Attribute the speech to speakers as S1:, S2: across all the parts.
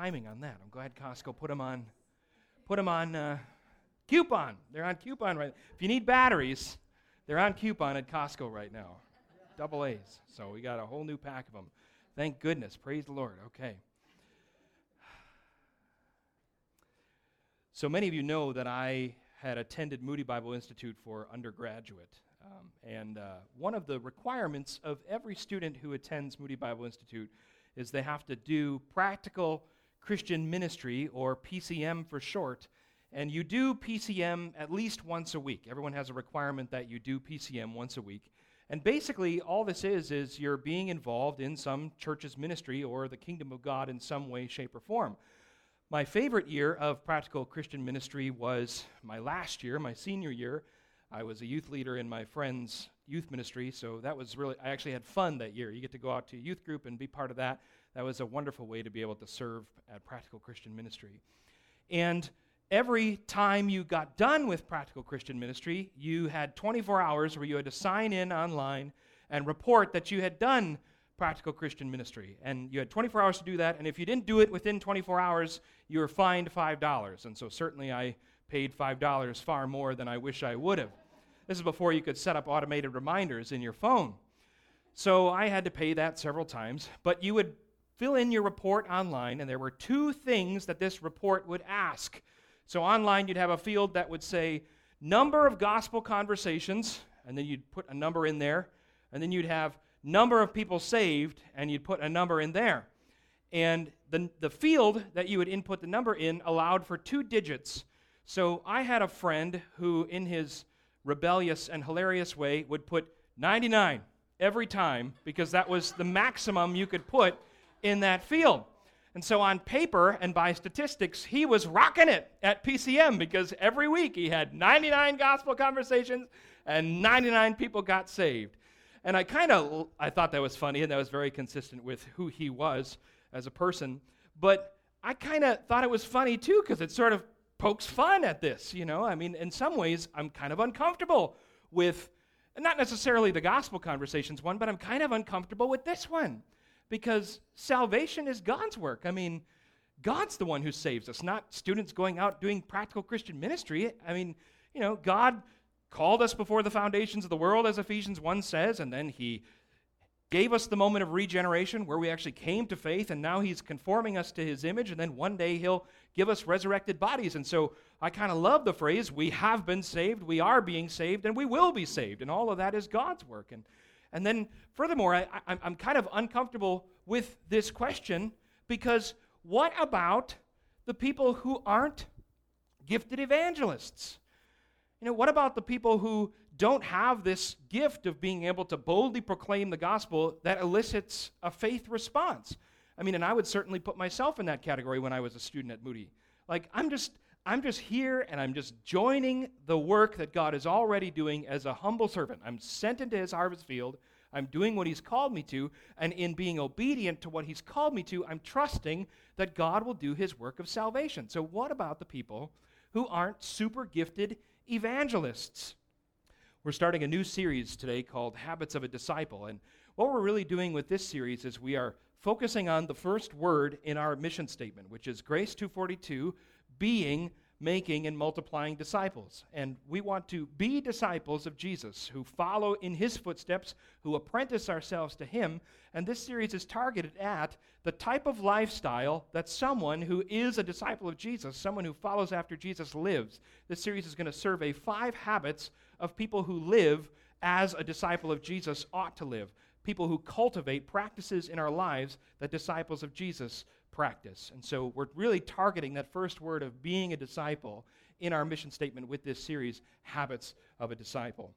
S1: timing on that. I'm glad Costco put them on, put them on uh, coupon. They're on coupon right. If you need batteries, they're on coupon at Costco right now. Double A's. So we got a whole new pack of them. Thank goodness. Praise the Lord. Okay. So many of you know that I had attended Moody Bible Institute for undergraduate. Um, and uh, one of the requirements of every student who attends Moody Bible Institute is they have to do practical Christian ministry, or PCM for short. And you do PCM at least once a week. Everyone has a requirement that you do PCM once a week. And basically, all this is, is you're being involved in some church's ministry or the kingdom of God in some way, shape, or form. My favorite year of practical Christian ministry was my last year, my senior year. I was a youth leader in my friend's youth ministry, so that was really, I actually had fun that year. You get to go out to a youth group and be part of that. That was a wonderful way to be able to serve at practical Christian ministry. And every time you got done with practical Christian ministry, you had 24 hours where you had to sign in online and report that you had done practical Christian ministry. And you had 24 hours to do that. And if you didn't do it within 24 hours, you were fined $5. And so certainly I paid $5 far more than I wish I would have. This is before you could set up automated reminders in your phone. So I had to pay that several times. But you would fill in your report online, and there were two things that this report would ask. So online, you'd have a field that would say number of gospel conversations, and then you'd put a number in there, and then you'd have number of people saved, and you'd put a number in there. And the, the field that you would input the number in allowed for two digits. So I had a friend who, in his rebellious and hilarious way, would put 99 every time because that was the maximum you could put in that field. And so, on paper and by statistics, he was rocking it at PCM because every week he had 99 gospel conversations and 99 people got saved. And I kind of I thought that was funny and that was very consistent with who he was as a person. But I kind of thought it was funny too because it sort of pokes fun at this, you know? I mean, in some ways I'm kind of uncomfortable with not necessarily the gospel conversations one, but I'm kind of uncomfortable with this one because salvation is God's work. I mean, God's the one who saves us, not students going out doing practical Christian ministry. I mean, you know, God called us before the foundations of the world, as Ephesians 1 says, and then he gave us the moment of regeneration where we actually came to faith, and now he's conforming us to his image, and then one day he'll give us resurrected bodies. And so I kind of love the phrase, we have been saved, we are being saved, and we will be saved. And all of that is God's work. And, and then, furthermore, I, I'm kind of uncomfortable with this question because what about the people who aren't gifted evangelists? You know, what about the people who don't have this gift of being able to boldly proclaim the gospel that elicits a faith response? I mean, and I would certainly put myself in that category when I was a student at Moody. Like, I'm just, I'm just here and I'm just joining the work that God is already doing as a humble servant. I'm sent into his harvest field. I'm doing what he's called me to, and in being obedient to what he's called me to, I'm trusting that God will do his work of salvation. So, what about the people who aren't super gifted evangelists. We're starting a new series today called Habits of a Disciple. And what we're really doing with this series is we are focusing on the first word in our mission statement, which is Grace 242, being making and multiplying disciples. And we want to be disciples of Jesus who follow in his footsteps, who apprentice ourselves to him. And this series is targeted at the type of lifestyle that someone who is a disciple of Jesus, someone who follows after Jesus, lives. This series is going to survey five habits of people who live as a disciple of Jesus ought to live. People who cultivate practices in our lives that disciples of Jesus practice. And so we're really targeting that first word of being a disciple in our mission statement with this series, Habits of a Disciple.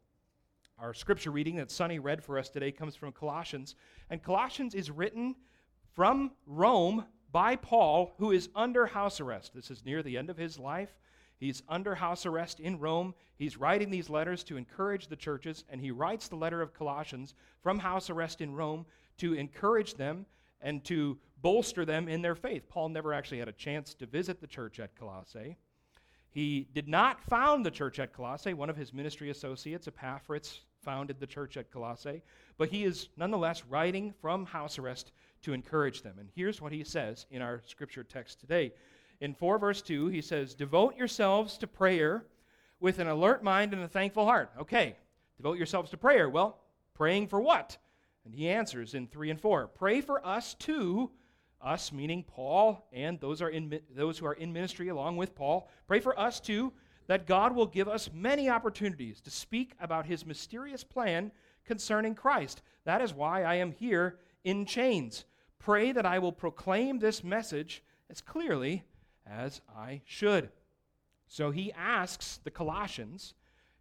S1: Our scripture reading that Sonny read for us today comes from Colossians, and Colossians is written from Rome by Paul, who is under house arrest. This is near the end of his life. He's under house arrest in Rome. He's writing these letters to encourage the churches, and he writes the letter of Colossians from house arrest in Rome to encourage them and to bolster them in their faith. Paul never actually had a chance to visit the church at Colossae. He did not found the church at Colossae. One of his ministry associates, Epaphras, founded the church at Colossae. But he is nonetheless writing from house arrest to encourage them. And here's what he says in our scripture text today. In 4 verse 2, he says, Devote yourselves to prayer with an alert mind and a thankful heart. Okay, devote yourselves to prayer. Well, praying for what? And he answers in 3 and 4 Pray for us too, us meaning Paul and those, are in, those who are in ministry along with Paul. Pray for us too that God will give us many opportunities to speak about his mysterious plan concerning Christ. That is why I am here in chains. Pray that I will proclaim this message as clearly as I should. So he asks the Colossians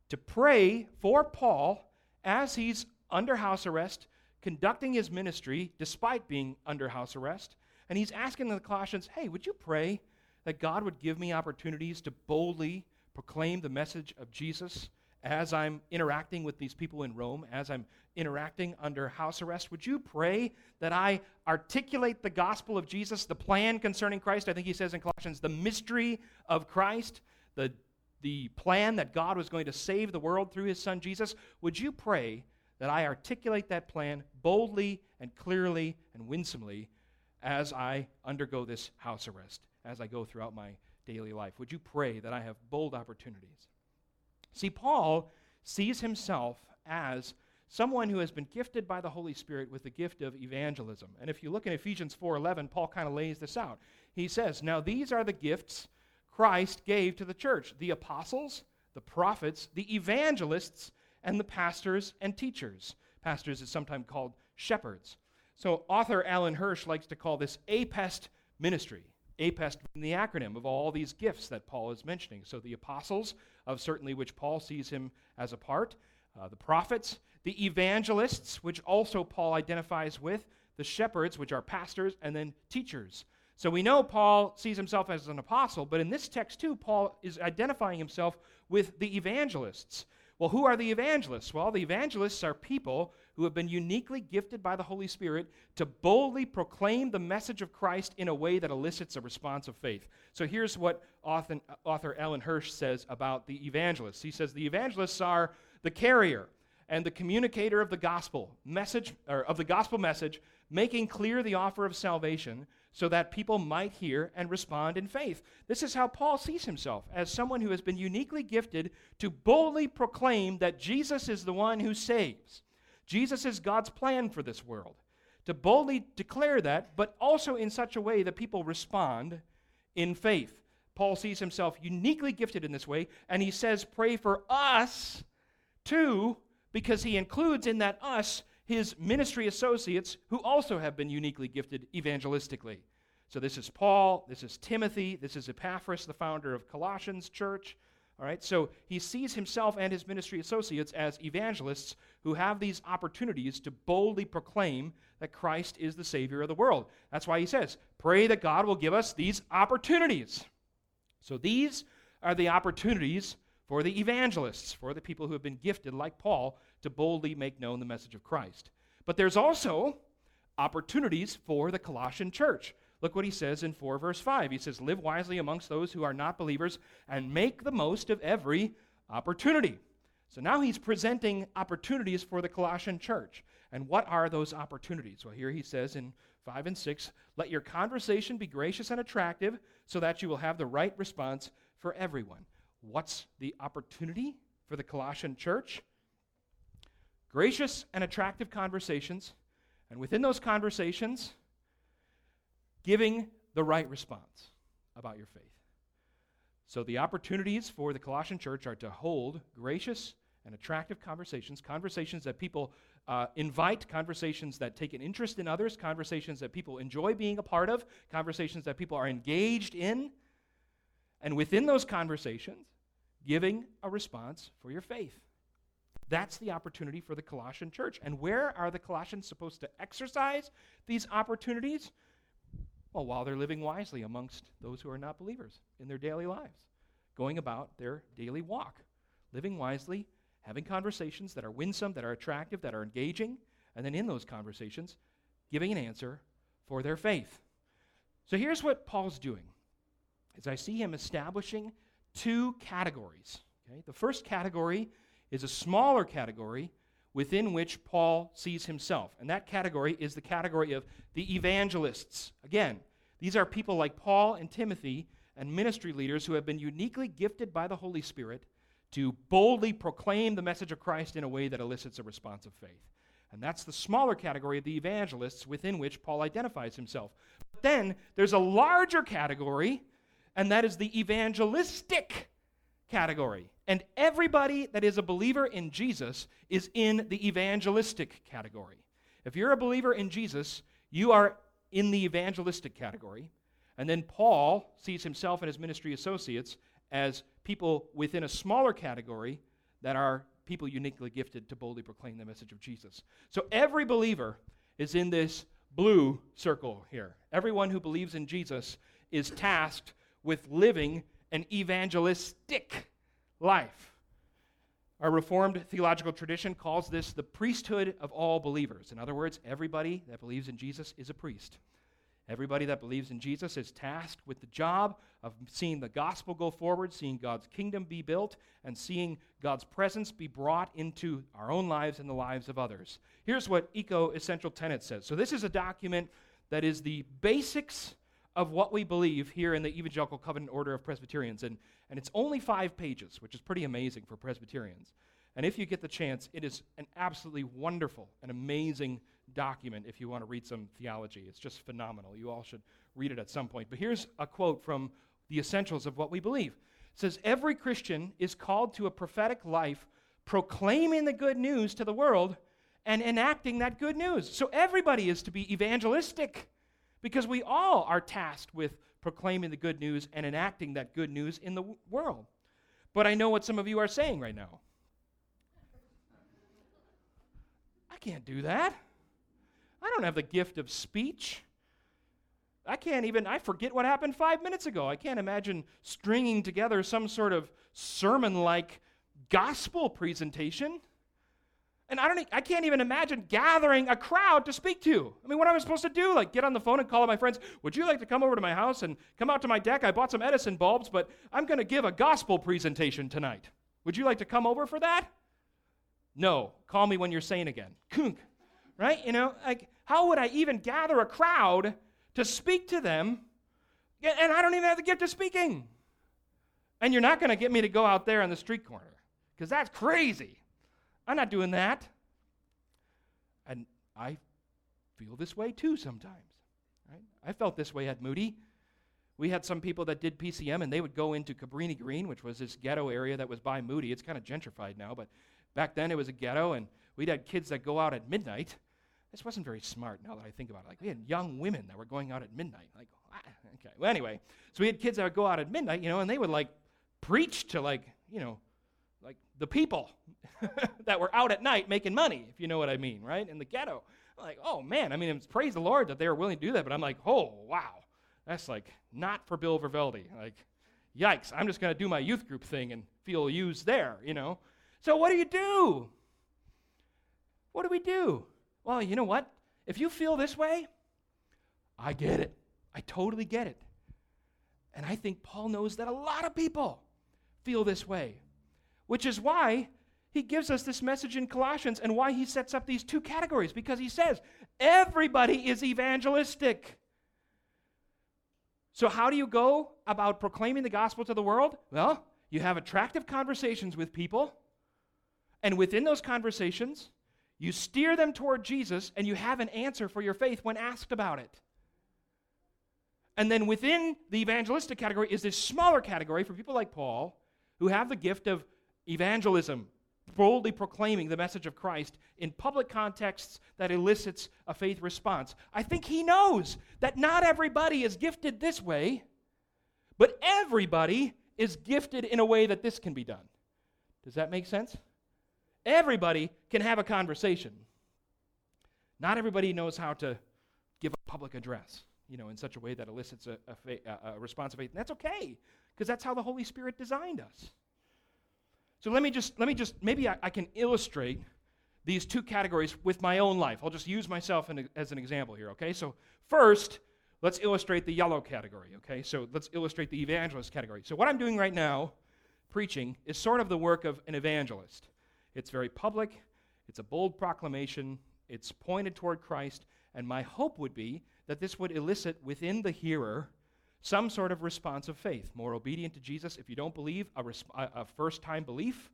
S1: to pray for Paul as he's under house arrest, conducting his ministry despite being under house arrest. And he's asking the Colossians, hey, would you pray that God would give me opportunities to boldly proclaim the message of Jesus as I'm interacting with these people in Rome, as I'm interacting under house arrest, would you pray that I articulate the gospel of Jesus, the plan concerning Christ? I think he says in Colossians, the mystery of Christ, the, the plan that God was going to save the world through his son Jesus. Would you pray that I articulate that plan boldly and clearly and winsomely as I undergo this house arrest, as I go throughout my daily life? Would you pray that I have bold opportunities? See, Paul sees himself as someone who has been gifted by the Holy Spirit with the gift of evangelism. And if you look in Ephesians 4:11, Paul kind of lays this out. He says, "Now these are the gifts Christ gave to the church: the apostles, the prophets, the evangelists, and the pastors and teachers." Pastors is sometimes called shepherds. So author Alan Hirsch likes to call this APEST ministry. APEST being the acronym of all these gifts that Paul is mentioning. So the apostles, of certainly which Paul sees him as a part, uh, the prophets, the evangelists, which also Paul identifies with, the shepherds, which are pastors, and then teachers. So we know Paul sees himself as an apostle, but in this text too, Paul is identifying himself with the evangelists. Well, who are the evangelists? Well, the evangelists are people who have been uniquely gifted by the Holy Spirit to boldly proclaim the message of Christ in a way that elicits a response of faith. So here's what author, author Alan Hirsch says about the evangelists. He says the evangelists are the carrier and the communicator of the gospel message or of the gospel message, making clear the offer of salvation so that people might hear and respond in faith. This is how Paul sees himself as someone who has been uniquely gifted to boldly proclaim that Jesus is the one who saves. Jesus is God's plan for this world. To boldly declare that, but also in such a way that people respond in faith. Paul sees himself uniquely gifted in this way, and he says, Pray for us too, because he includes in that us his ministry associates who also have been uniquely gifted evangelistically. So this is Paul, this is Timothy, this is Epaphras, the founder of Colossians church. All right, so he sees himself and his ministry associates as evangelists who have these opportunities to boldly proclaim that Christ is the Savior of the world. That's why he says, Pray that God will give us these opportunities. So these are the opportunities for the evangelists, for the people who have been gifted, like Paul, to boldly make known the message of Christ. But there's also opportunities for the Colossian church. Look what he says in 4 verse 5. He says, Live wisely amongst those who are not believers and make the most of every opportunity. So now he's presenting opportunities for the Colossian church. And what are those opportunities? Well, here he says in 5 and 6 Let your conversation be gracious and attractive so that you will have the right response for everyone. What's the opportunity for the Colossian church? Gracious and attractive conversations. And within those conversations, giving the right response about your faith. So, the opportunities for the Colossian church are to hold gracious and attractive conversations, conversations that people uh, invite, conversations that take an interest in others, conversations that people enjoy being a part of, conversations that people are engaged in. And within those conversations, giving a response for your faith. That's the opportunity for the Colossian church. And where are the Colossians supposed to exercise these opportunities? Well, while they're living wisely amongst those who are not believers in their daily lives, going about their daily walk, living wisely, having conversations that are winsome, that are attractive, that are engaging, and then in those conversations, giving an answer for their faith. So here's what Paul's doing. As I see him establishing two categories. Okay? The first category is a smaller category within which Paul sees himself. And that category is the category of the evangelists. Again, these are people like Paul and Timothy and ministry leaders who have been uniquely gifted by the Holy Spirit to boldly proclaim the message of Christ in a way that elicits a response of faith. And that's the smaller category of the evangelists within which Paul identifies himself. But then there's a larger category, and that is the evangelistic category. And everybody that is a believer in Jesus is in the evangelistic category. If you're a believer in Jesus, you are in the evangelistic category. And then Paul sees himself and his ministry associates as people within a smaller category that are people uniquely gifted to boldly proclaim the message of Jesus. So every believer is in this blue circle here. Everyone who believes in Jesus is tasked with living an evangelistic life. Our Reformed theological tradition calls this the priesthood of all believers. In other words, everybody that believes in Jesus is a priest. Everybody that believes in Jesus is tasked with the job of seeing the gospel go forward, seeing God's kingdom be built, and seeing God's presence be brought into our own lives and the lives of others. Here's what Eco Essential Tenet says. So, this is a document that is the basics of what we believe here in the Evangelical Covenant Order of Presbyterians. And, and it's only five pages, which is pretty amazing for Presbyterians. And if you get the chance, it is an absolutely wonderful and amazing document if you want to read some theology. It's just phenomenal. You all should read it at some point. But here's a quote from the essentials of what we believe. It says every Christian is called to a prophetic life proclaiming the good news to the world and enacting that good news. So everybody is to be evangelistic because we all are tasked with proclaiming the good news and enacting that good news in the w- world. But I know what some of you are saying right now. I can't do that. I don't have the gift of speech. I can't even, I forget what happened five minutes ago. I can't imagine stringing together some sort of sermon like gospel presentation. And I don't I can't even imagine gathering a crowd to speak to. I mean, what am I supposed to do? Like get on the phone and call my friends, "Would you like to come over to my house and come out to my deck? I bought some Edison bulbs, but I'm going to give a gospel presentation tonight. Would you like to come over for that?" No. Call me when you're sane again. Kunk. Right? You know, like how would I even gather a crowd to speak to them and I don't even have the gift of speaking? And you're not going to get me to go out there on the street corner because that's crazy. I'm not doing that. And I feel this way too sometimes. Right? I felt this way at Moody. We had some people that did PCM, and they would go into Cabrini Green, which was this ghetto area that was by Moody. It's kind of gentrified now, but back then it was a ghetto, and we'd had kids that go out at midnight. This wasn't very smart now that I think about it. Like, we had young women that were going out at midnight. Like, ah, okay. Well, anyway, so we had kids that would go out at midnight, you know, and they would, like, preach to, like, you know, the people that were out at night making money, if you know what I mean, right? In the ghetto. I'm like, oh man, I mean, praise the Lord that they were willing to do that, but I'm like, oh wow, that's like not for Bill Verveldi. Like, yikes, I'm just going to do my youth group thing and feel used there, you know? So what do you do? What do we do? Well, you know what? If you feel this way, I get it. I totally get it. And I think Paul knows that a lot of people feel this way which is why he gives us this message in Colossians and why he sets up these two categories because he says everybody is evangelistic. So, how do you go about proclaiming the gospel to the world? Well, you have attractive conversations with people, and within those conversations, you steer them toward Jesus and you have an answer for your faith when asked about it. And then within the evangelistic category is this smaller category for people like Paul who have the gift of evangelism, boldly proclaiming the message of Christ in public contexts that elicits a faith response. I think he knows that not everybody is gifted this way, but everybody is gifted in a way that this can be done. Does that make sense? Everybody can have a conversation. Not everybody knows how to give a public address, you know, in such a way that elicits a, a, fa- a response of faith. And that's okay, because that's how the Holy Spirit designed us. So let me just, let me just, maybe I, I can illustrate these two categories with my own life. I'll just use myself in, as an example here, okay? So first, let's illustrate the yellow category, okay? So let's illustrate the evangelist category. So what I'm doing right now, preaching, is sort of the work of an evangelist. It's very public, It's a bold proclamation, it's pointed toward Christ, and my hope would be that this would elicit within the hearer some sort of response of faith, more obedient to Jesus. If you don't believe, a, resp- a first time belief,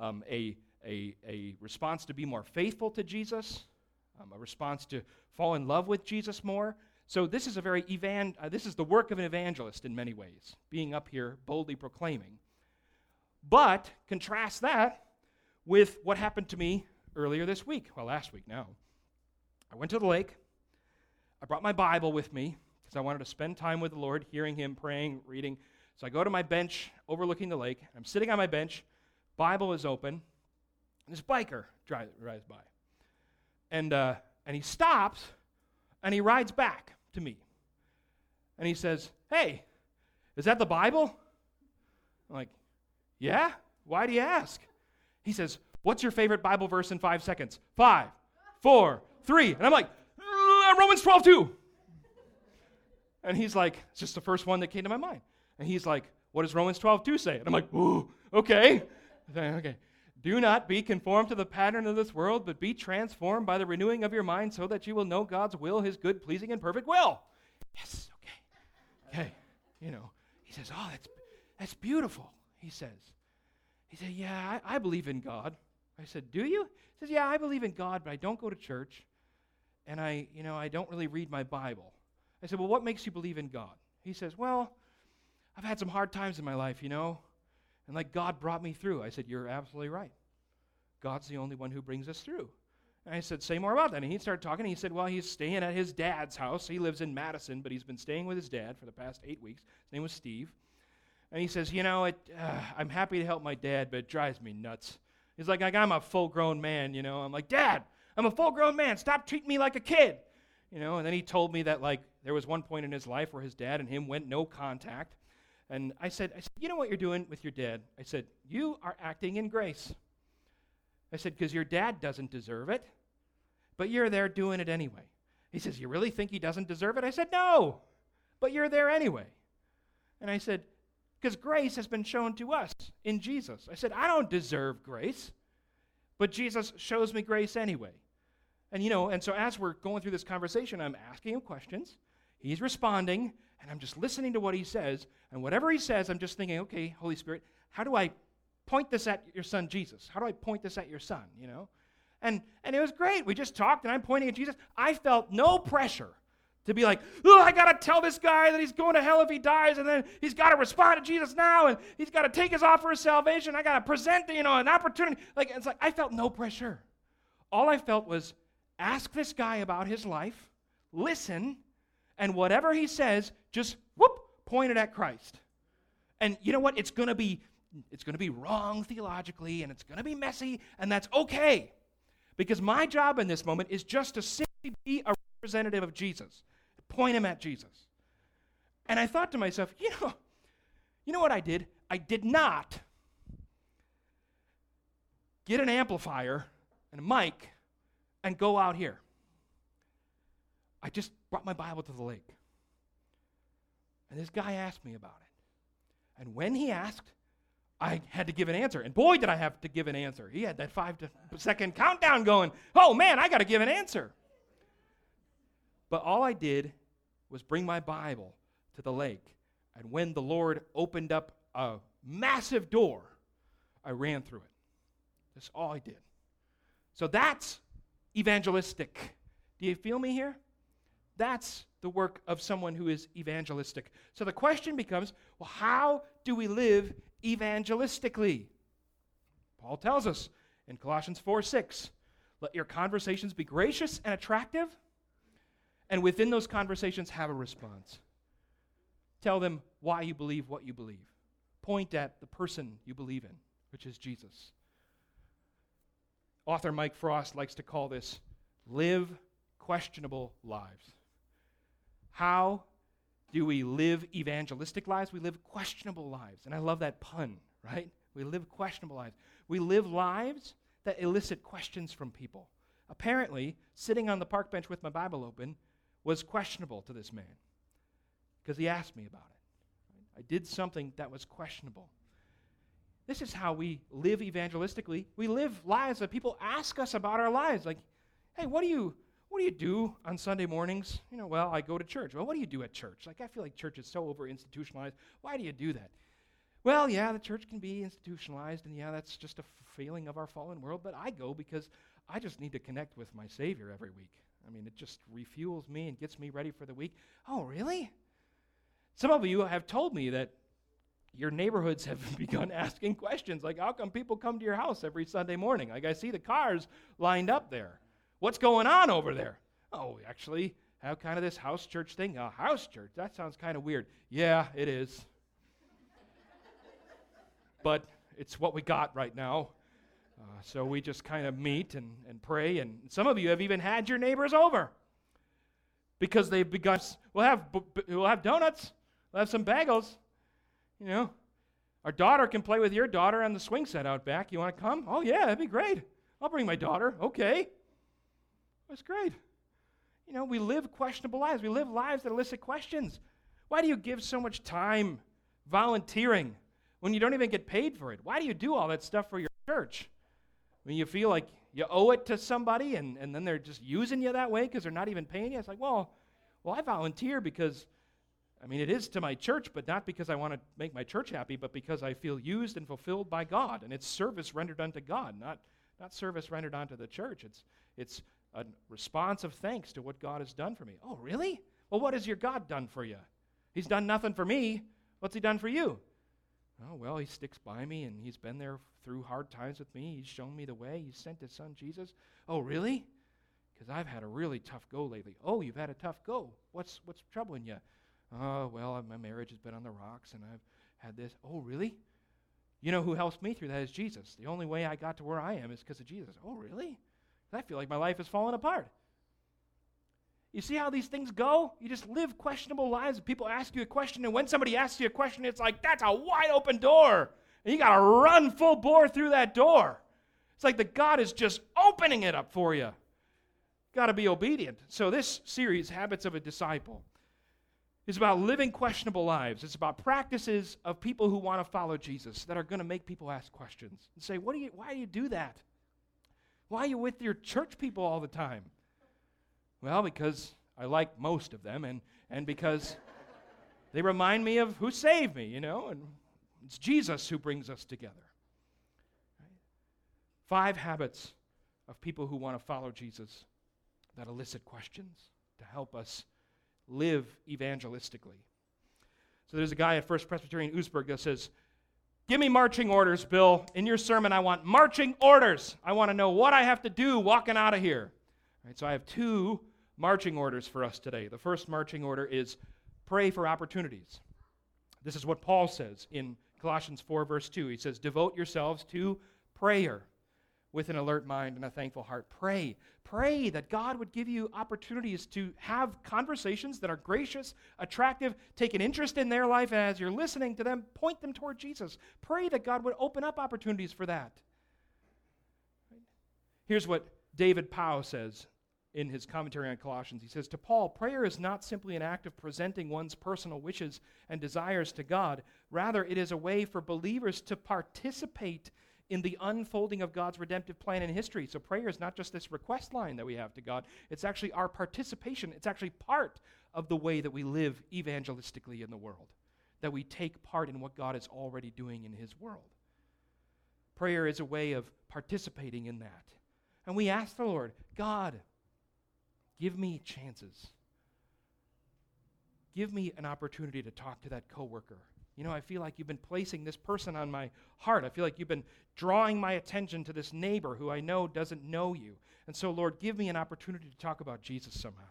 S1: um, a, a, a response to be more faithful to Jesus, um, a response to fall in love with Jesus more. So this is a very evan- uh, this is the work of an evangelist in many ways, being up here boldly proclaiming. But contrast that with what happened to me earlier this week, well last week now. I went to the lake. I brought my Bible with me because I wanted to spend time with the Lord, hearing him, praying, reading. So I go to my bench overlooking the lake. I'm sitting on my bench. Bible is open. This biker drives, drives by. And, uh, and he stops and he rides back to me. And he says, Hey, is that the Bible? I'm like, Yeah? Why do you ask? He says, What's your favorite Bible verse in five seconds? Five, four, three. And I'm like, uh, Romans 12, 2. And he's like, It's just the first one that came to my mind. And he's like, What does Romans 12, 2 say? And I'm like, Ooh, okay. Okay. Do not be conformed to the pattern of this world, but be transformed by the renewing of your mind so that you will know God's will, his good, pleasing, and perfect will. Yes, okay. Okay. You know, he says, Oh, that's, that's beautiful, he says. He said, Yeah, I, I believe in God. I said, Do you? He says, Yeah, I believe in God, but I don't go to church. And I, you know, I don't really read my Bible. I said, Well, what makes you believe in God? He says, Well, I've had some hard times in my life, you know. And like God brought me through. I said, You're absolutely right. God's the only one who brings us through. And I said, Say more about that. And he started talking. he said, Well, he's staying at his dad's house. He lives in Madison, but he's been staying with his dad for the past eight weeks. His name was Steve. And he says, You know, it, uh, I'm happy to help my dad, but it drives me nuts. He's like, like, I'm a full grown man, you know. I'm like, Dad, I'm a full grown man. Stop treating me like a kid. You know, and then he told me that, like, there was one point in his life where his dad and him went no contact. And I said, I said, You know what you're doing with your dad? I said, You are acting in grace. I said, Because your dad doesn't deserve it, but you're there doing it anyway. He says, You really think he doesn't deserve it? I said, No, but you're there anyway. And I said, Because grace has been shown to us in Jesus. I said, I don't deserve grace, but Jesus shows me grace anyway. And you know, and so as we're going through this conversation, I'm asking him questions. He's responding, and I'm just listening to what he says. And whatever he says, I'm just thinking, okay, Holy Spirit, how do I point this at your son Jesus? How do I point this at your son, you know? And, and it was great. We just talked, and I'm pointing at Jesus. I felt no pressure to be like, oh, I got to tell this guy that he's going to hell if he dies, and then he's got to respond to Jesus now, and he's got to take his offer of salvation. I got to present, you know, an opportunity. Like, it's like I felt no pressure. All I felt was ask this guy about his life, listen, and whatever he says, just whoop, point it at Christ. And you know what? It's going to be it's going to be wrong theologically and it's going to be messy and that's okay. Because my job in this moment is just to simply be a representative of Jesus. Point him at Jesus. And I thought to myself, you know, you know what I did? I did not get an amplifier and a mic and go out here. I just brought my Bible to the lake. And this guy asked me about it. And when he asked, I had to give an answer. And boy, did I have to give an answer. He had that five second countdown going. Oh man, I got to give an answer. But all I did was bring my Bible to the lake. And when the Lord opened up a massive door, I ran through it. That's all I did. So that's evangelistic. Do you feel me here? That's the work of someone who is evangelistic. So the question becomes well, how do we live evangelistically? Paul tells us in Colossians 4 6, let your conversations be gracious and attractive, and within those conversations, have a response. Tell them why you believe what you believe. Point at the person you believe in, which is Jesus. Author Mike Frost likes to call this live questionable lives. How do we live evangelistic lives? We live questionable lives. And I love that pun, right? We live questionable lives. We live lives that elicit questions from people. Apparently, sitting on the park bench with my Bible open was questionable to this man because he asked me about it. I did something that was questionable. This is how we live evangelistically. We live lives that people ask us about our lives. Like, hey, what do you what do you do on Sunday mornings? You know, well, I go to church. Well, what do you do at church? Like, I feel like church is so over institutionalized. Why do you do that? Well, yeah, the church can be institutionalized, and yeah, that's just a feeling of our fallen world, but I go because I just need to connect with my Savior every week. I mean, it just refuels me and gets me ready for the week. Oh, really? Some of you have told me that your neighborhoods have begun asking questions like, how come people come to your house every Sunday morning? Like, I see the cars lined up there. What's going on over there? Oh, we actually have kind of this house church thing. A house church? That sounds kind of weird. Yeah, it is. but it's what we got right now. Uh, so we just kind of meet and, and pray. And some of you have even had your neighbors over because they've begun. We'll have, we'll have donuts, we'll have some bagels. You know, our daughter can play with your daughter on the swing set out back. You want to come? Oh, yeah, that'd be great. I'll bring my daughter. Okay. That's great. You know, we live questionable lives. We live lives that elicit questions. Why do you give so much time volunteering when you don't even get paid for it? Why do you do all that stuff for your church? When you feel like you owe it to somebody and, and then they're just using you that way because they're not even paying you. It's like, well, well, I volunteer because, I mean, it is to my church, but not because I want to make my church happy, but because I feel used and fulfilled by God. And it's service rendered unto God, not, not service rendered unto the church. It's, it's a response of thanks to what God has done for me. Oh, really? Well, what has your God done for you? He's done nothing for me. What's he done for you? Oh, well, he sticks by me and he's been there through hard times with me. He's shown me the way. He sent his son Jesus. Oh, really? Because I've had a really tough go lately. Oh, you've had a tough go. What's, what's troubling you? Oh, well, my marriage has been on the rocks and I've had this. Oh, really? You know who helps me through that is Jesus. The only way I got to where I am is because of Jesus. Oh, really? I feel like my life is falling apart. You see how these things go? You just live questionable lives. People ask you a question, and when somebody asks you a question, it's like, that's a wide open door. And you got to run full bore through that door. It's like the God is just opening it up for you. Got to be obedient. So, this series, Habits of a Disciple, is about living questionable lives. It's about practices of people who want to follow Jesus that are going to make people ask questions and say, what do you, why do you do that? Why are you with your church people all the time? Well, because I like most of them, and, and because they remind me of who saved me, you know, and it's Jesus who brings us together. Five habits of people who want to follow Jesus that elicit questions to help us live evangelistically. So there's a guy at First Presbyterian Oostburg that says, Give me marching orders, Bill. In your sermon, I want marching orders. I want to know what I have to do walking out of here. Right, so I have two marching orders for us today. The first marching order is pray for opportunities. This is what Paul says in Colossians 4, verse 2. He says, Devote yourselves to prayer with an alert mind and a thankful heart. Pray. Pray that God would give you opportunities to have conversations that are gracious, attractive, take an interest in their life, and as you're listening to them, point them toward Jesus. Pray that God would open up opportunities for that. Here's what David Powell says in his commentary on Colossians. He says, To Paul, prayer is not simply an act of presenting one's personal wishes and desires to God. Rather, it is a way for believers to participate in the unfolding of God's redemptive plan in history. So prayer is not just this request line that we have to God, it's actually our participation. It's actually part of the way that we live evangelistically in the world, that we take part in what God is already doing in His world. Prayer is a way of participating in that. And we ask the Lord, God, give me chances. Give me an opportunity to talk to that coworker you know, I feel like you've been placing this person on my heart. I feel like you've been drawing my attention to this neighbor who I know doesn't know you. And so, Lord, give me an opportunity to talk about Jesus somehow.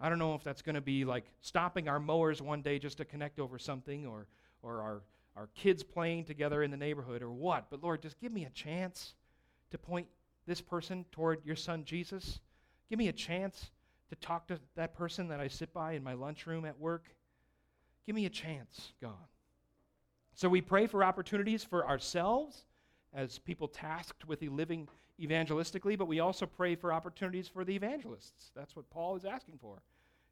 S1: I don't know if that's going to be like stopping our mowers one day just to connect over something or, or our, our kids playing together in the neighborhood or what. But Lord, just give me a chance to point this person toward your son Jesus. Give me a chance to talk to that person that I sit by in my lunchroom at work. Give me a chance, God. So we pray for opportunities for ourselves as people tasked with living evangelistically, but we also pray for opportunities for the evangelists. That's what Paul is asking for.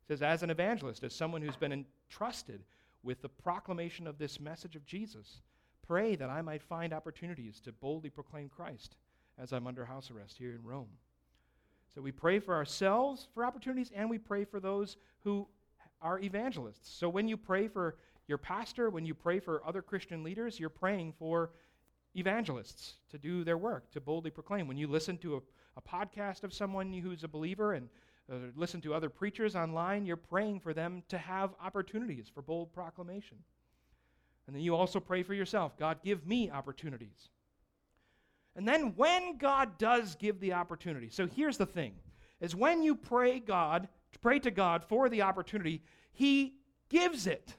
S1: He says, as an evangelist, as someone who's been entrusted with the proclamation of this message of Jesus, pray that I might find opportunities to boldly proclaim Christ as I'm under house arrest here in Rome. So we pray for ourselves for opportunities, and we pray for those who are evangelists. So when you pray for your pastor, when you pray for other Christian leaders, you're praying for evangelists to do their work, to boldly proclaim. When you listen to a, a podcast of someone who's a believer and uh, listen to other preachers online, you're praying for them to have opportunities for bold proclamation. And then you also pray for yourself God, give me opportunities. And then when God does give the opportunity, so here's the thing is when you pray God, pray to God for the opportunity, He gives it.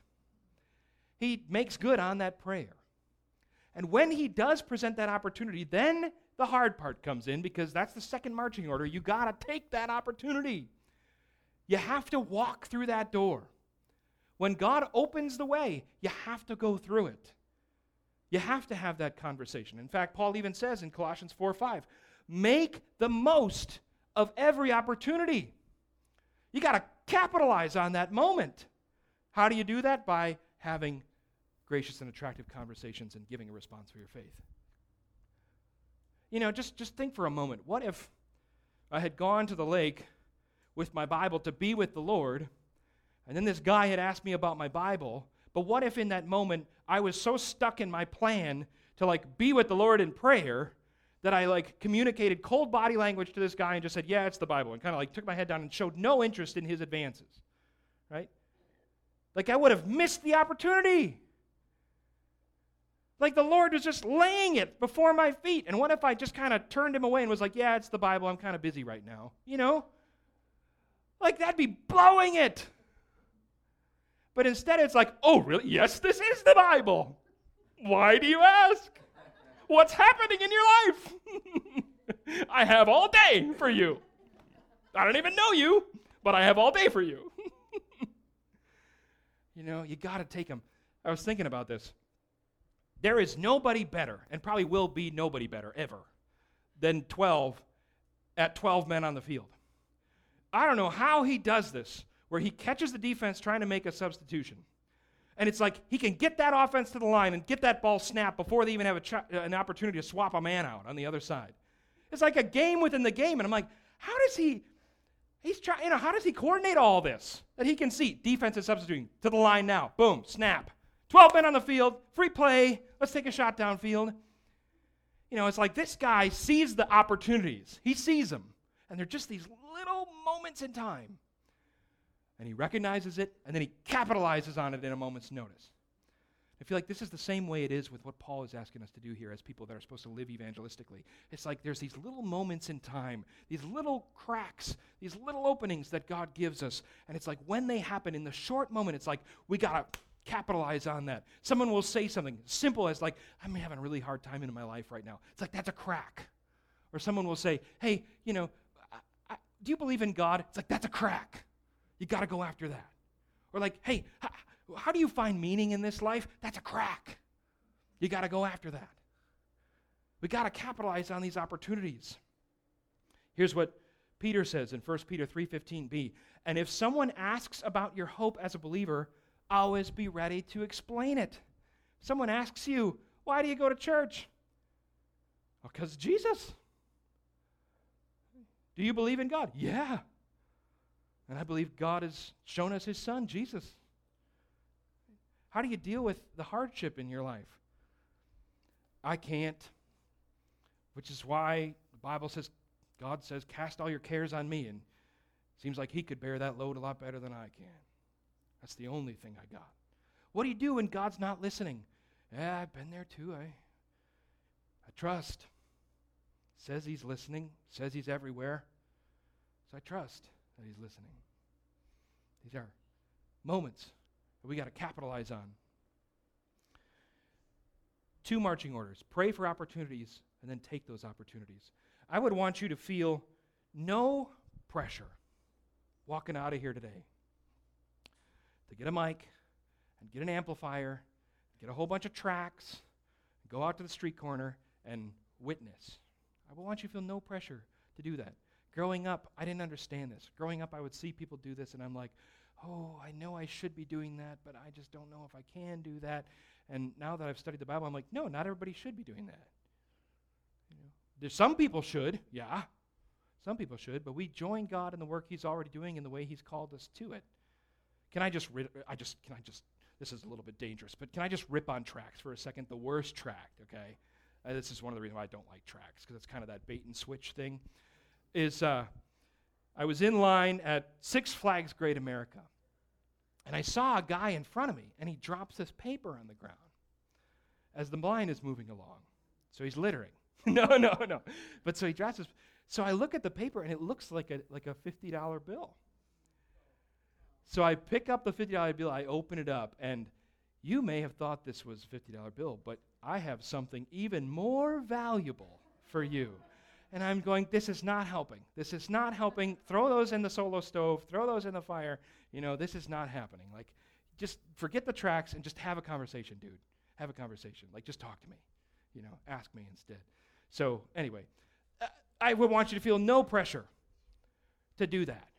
S1: He makes good on that prayer. And when he does present that opportunity, then the hard part comes in because that's the second marching order. You got to take that opportunity. You have to walk through that door. When God opens the way, you have to go through it. You have to have that conversation. In fact, Paul even says in Colossians 4 5, make the most of every opportunity. You got to capitalize on that moment. How do you do that? By having gracious and attractive conversations and giving a response for your faith. You know, just, just think for a moment. What if I had gone to the lake with my Bible to be with the Lord, and then this guy had asked me about my Bible, but what if in that moment I was so stuck in my plan to like be with the Lord in prayer that I like communicated cold body language to this guy and just said, "Yeah, it's the Bible," and kind of like took my head down and showed no interest in his advances. Right? Like I would have missed the opportunity. Like the Lord was just laying it before my feet. And what if I just kind of turned him away and was like, yeah, it's the Bible. I'm kind of busy right now. You know? Like that'd be blowing it. But instead, it's like, oh, really? Yes, this is the Bible. Why do you ask? What's happening in your life? I have all day for you. I don't even know you, but I have all day for you. you know, you got to take them. I was thinking about this. There is nobody better, and probably will be nobody better ever, than 12 at 12 men on the field. I don't know how he does this, where he catches the defense trying to make a substitution. And it's like he can get that offense to the line and get that ball snapped before they even have ch- uh, an opportunity to swap a man out on the other side. It's like a game within the game. And I'm like, how does he, he's trying, you know, how does he coordinate all this? That he can see defense is substituting to the line now. Boom, snap. 12 men on the field, free play, let's take a shot downfield. You know, it's like this guy sees the opportunities. He sees them. And they're just these little moments in time. And he recognizes it, and then he capitalizes on it in a moment's notice. I feel like this is the same way it is with what Paul is asking us to do here as people that are supposed to live evangelistically. It's like there's these little moments in time, these little cracks, these little openings that God gives us. And it's like when they happen in the short moment, it's like we got to capitalize on that. Someone will say something simple as, like, I'm having a really hard time in my life right now. It's like, that's a crack. Or someone will say, hey, you know, I, I, do you believe in God? It's like, that's a crack. You got to go after that. Or like, hey, how, how do you find meaning in this life? That's a crack. You got to go after that. We got to capitalize on these opportunities. Here's what Peter says in 1 Peter 3:15b. And if someone asks about your hope as a believer, always be ready to explain it. Someone asks you, Why do you go to church? Because Jesus. Do you believe in God? Yeah. And I believe God has shown us his son, Jesus. How do you deal with the hardship in your life? I can't, which is why the Bible says, God says, cast all your cares on me. And seems like he could bear that load a lot better than I can. That's the only thing I got. What do you do when God's not listening? Yeah, I've been there too. I, I trust. Says he's listening, says he's everywhere. So I trust that he's listening. These are moments that we got to capitalize on. Two marching orders pray for opportunities and then take those opportunities. I would want you to feel no pressure walking out of here today to get a mic and get an amplifier, get a whole bunch of tracts, go out to the street corner and witness. I would want you to feel no pressure to do that. Growing up, I didn't understand this. Growing up, I would see people do this, and I'm like, oh, I know I should be doing that, but I just don't know if I can do that. And now that I've studied the Bible, I'm like, no, not everybody should be doing that. You know, there's some people should, yeah. Some people should, but we join God in the work He's already doing in the way He's called us to it. Can I just, I just, can I just, this is a little bit dangerous, but can I just rip on tracts for a second? The worst tract, okay? Uh, this is one of the reasons why I don't like tracts, because it's kind of that bait and switch thing. Is uh, I was in line at Six Flags Great America, and I saw a guy in front of me, and he drops this paper on the ground as the line is moving along. So he's littering. no, no, no. But so he drops this. So I look at the paper, and it looks like a, like a $50 bill. So I pick up the $50 bill, I open it up, and you may have thought this was a $50 bill, but I have something even more valuable for you. And I'm going, this is not helping. This is not helping. Throw those in the solo stove, throw those in the fire. You know, this is not happening. Like, just forget the tracts and just have a conversation, dude. Have a conversation. Like, just talk to me. You know, ask me instead. So, anyway, uh, I would want you to feel no pressure to do that.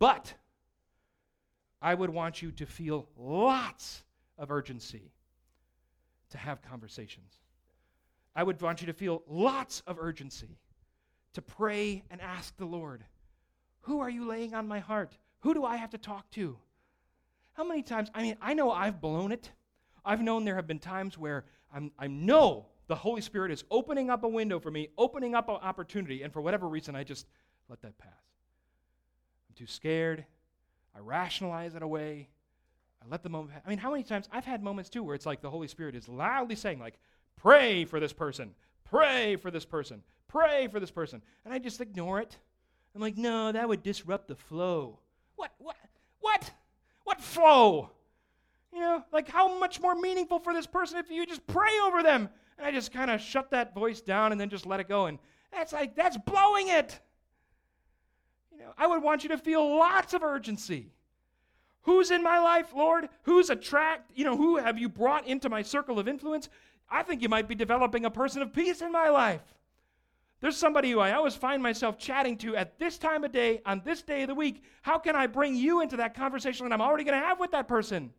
S1: But I would want you to feel lots of urgency to have conversations. I would want you to feel lots of urgency to pray and ask the Lord, Who are you laying on my heart? Who do I have to talk to? How many times? I mean, I know I've blown it. I've known there have been times where I'm, I know the Holy Spirit is opening up a window for me, opening up an opportunity, and for whatever reason, I just let that pass. I'm too scared. I rationalize it away. I let the moment. I mean, how many times I've had moments too where it's like the Holy Spirit is loudly saying, like, pray for this person, pray for this person, pray for this person, and I just ignore it. I'm like, no, that would disrupt the flow. What? What? What? What flow? You know, like how much more meaningful for this person if you just pray over them? And I just kind of shut that voice down and then just let it go. And that's like that's blowing it. You know, I would want you to feel lots of urgency. Who's in my life, Lord? Who's attract, you know, who have you brought into my circle of influence? I think you might be developing a person of peace in my life. There's somebody who I always find myself chatting to at this time of day, on this day of the week. How can I bring you into that conversation that I'm already going to have with that person?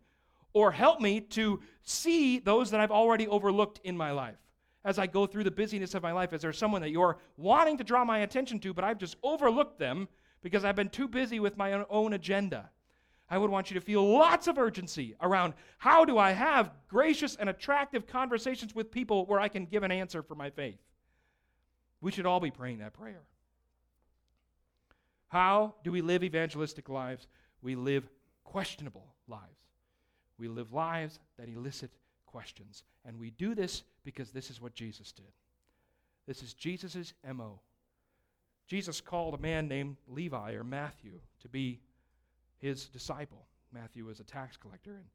S1: Or help me to see those that I've already overlooked in my life as I go through the busyness of my life. Is there someone that you're wanting to draw my attention to, but I've just overlooked them because I've been too busy with my own agenda. I would want you to feel lots of urgency around how do I have gracious and attractive conversations with people where I can give an answer for my faith. We should all be praying that prayer. How do we live evangelistic lives? We live questionable lives. We live lives that elicit questions. And we do this because this is what Jesus did. This is Jesus' MO. Jesus called a man named Levi or Matthew to be his disciple. Matthew was a tax collector, and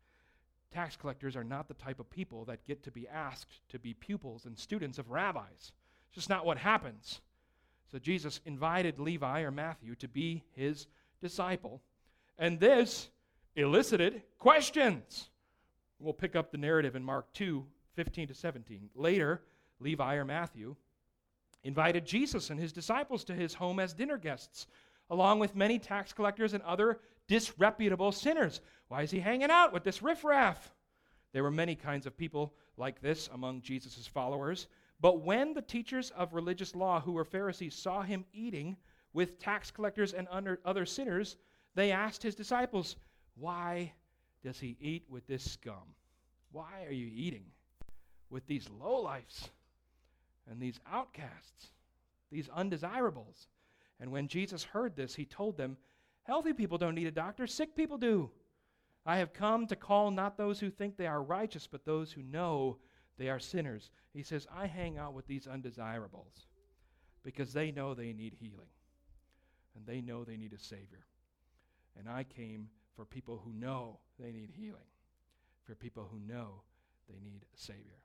S1: tax collectors are not the type of people that get to be asked to be pupils and students of rabbis. It's just not what happens. So Jesus invited Levi or Matthew to be his disciple, and this elicited questions. We'll pick up the narrative in Mark 2 15 to 17. Later, Levi or Matthew invited Jesus and his disciples to his home as dinner guests, along with many tax collectors and other disreputable sinners. Why is he hanging out with this riffraff? There were many kinds of people like this among Jesus' followers. But when the teachers of religious law, who were Pharisees, saw him eating with tax collectors and other sinners, they asked his disciples, Why does he eat with this scum? Why are you eating with these lowlifes? and these outcasts, these undesirables. And when Jesus heard this, he told them, Healthy people don't need a doctor, sick people do. I have come to call not those who think they are righteous, but those who know they are sinners. He says, I hang out with these undesirables because they know they need healing and they know they need a Savior. And I came for people who know they need healing, for people who know they need a Savior.